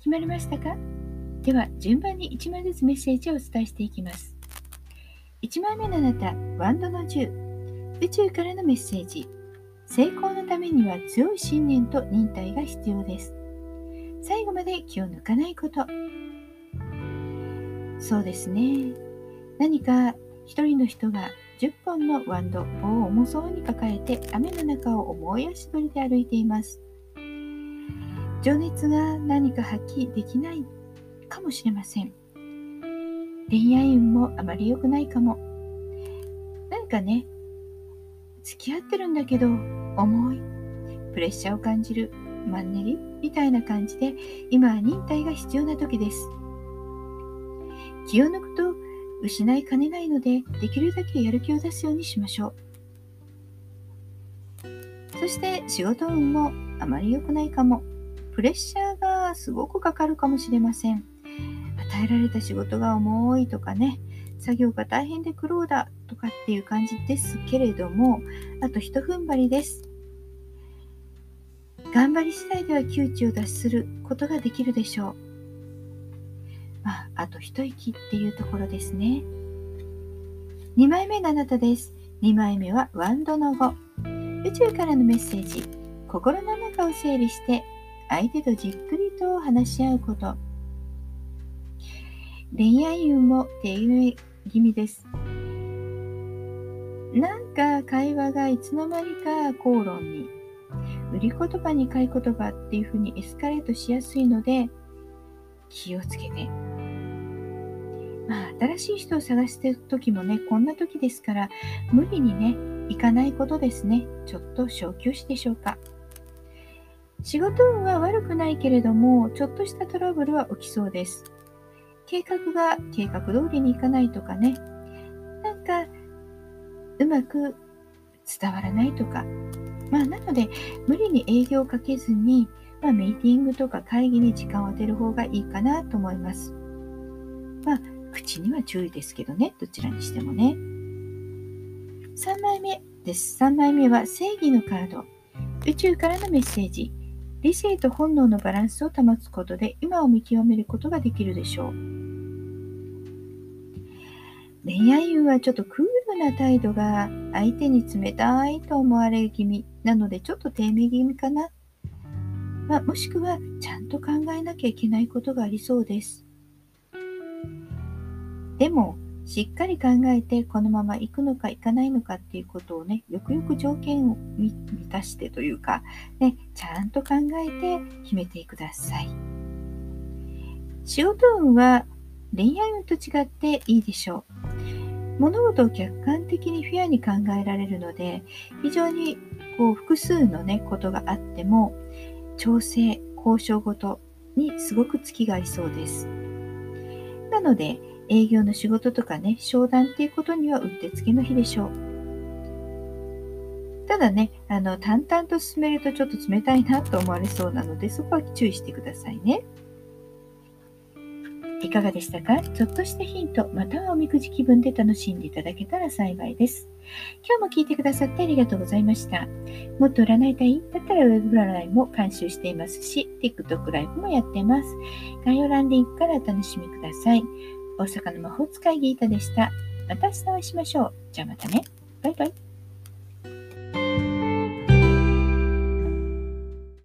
決まりましたか？では、順番に1枚ずつメッセージをお伝えしていきます。1枚目のあなた、ワンドの10。宇宙からのメッセージ。成功のためには強い信念と忍耐が必要です。最後まで気を抜かないこと。そうですね。何か一人の人が10本のワンド、棒を重そうに抱えて雨の中を重い足取りで歩いています。情熱が何か発揮できないかもしれません。恋愛運もあまり良くないかも。なんかね、付き合ってるんだけど重い、プレッシャーを感じる、マンネリみたいな感じで、今は忍耐が必要な時です。気を抜くと失いかねないので、できるだけやる気を出すようにしましょう。そして仕事運もあまり良くないかも。プレッシャーがすごくかかるかもしれません。与えられた仕事が重いとかね、作業が大変で苦労だとかっていう感じですけれども、あと一踏ん張りです。頑張り次第では窮地を脱することができるでしょう。まあ、あと一息っていうところですね。2枚目があなたです。2枚目はワンドの語。宇宙からのメッセージ。心の中を整理して相手とじっくりと話し合うこと。恋愛運も低迷気味です。なんか会話がいつの間にか口論に、売り言葉に買い言葉っていう風にエスカレートしやすいので、気をつけて。まあ、新しい人を探してる時もね、こんな時ですから、無理にね、行かないことですね。ちょっと小休止でしょうか。仕事運は悪くないけれども、ちょっとしたトラブルは起きそうです。計画が計画通りにいかないとかね、なんかうまく伝わらないとか。まあ、なので、無理に営業をかけずに、まあ、ミーティングとか会議に時間を当てる方がいいかなと思います。まあ、口には注意ですけどね、どちらにしてもね。3枚目です。3枚目は正義のカード。宇宙からのメッセージ。理性と本能のバランスを保つことで今を見極めることができるでしょう。恋愛運はちょっとクールな態度が相手に冷たいと思われ気味なのでちょっと低迷気味かな。まあ、もしくはちゃんと考えなきゃいけないことがありそうです。でもしっかり考えてこのまま行くのか行かないのかっていうことをねよくよく条件を満たしてというか、ね、ちゃんと考えて決めてください。仕事運は恋愛運と違っていいでしょう。物事を客観的にフェアに考えられるので非常にこう複数のねことがあっても調整交渉ごとにすごくツキがありそうです。なので営業の仕事とかね、商談っていうことにはうってつけの日でしょう。ただね、あの、淡々と進めるとちょっと冷たいなと思われそうなので、そこは注意してくださいね。いかがでしたか？ちょっとしたヒント、またはおみくじ気分で楽しんでいただけたら幸いです。今日も聞いてくださってありがとうございました。もっと占いたいだったらウェブ占いも監修していますし、TikTok ライブもやってます。概要欄リンクからお楽しみください。大阪の魔法使いギータでした。また明日お会いしましょう。じゃあまたね。バイバイ。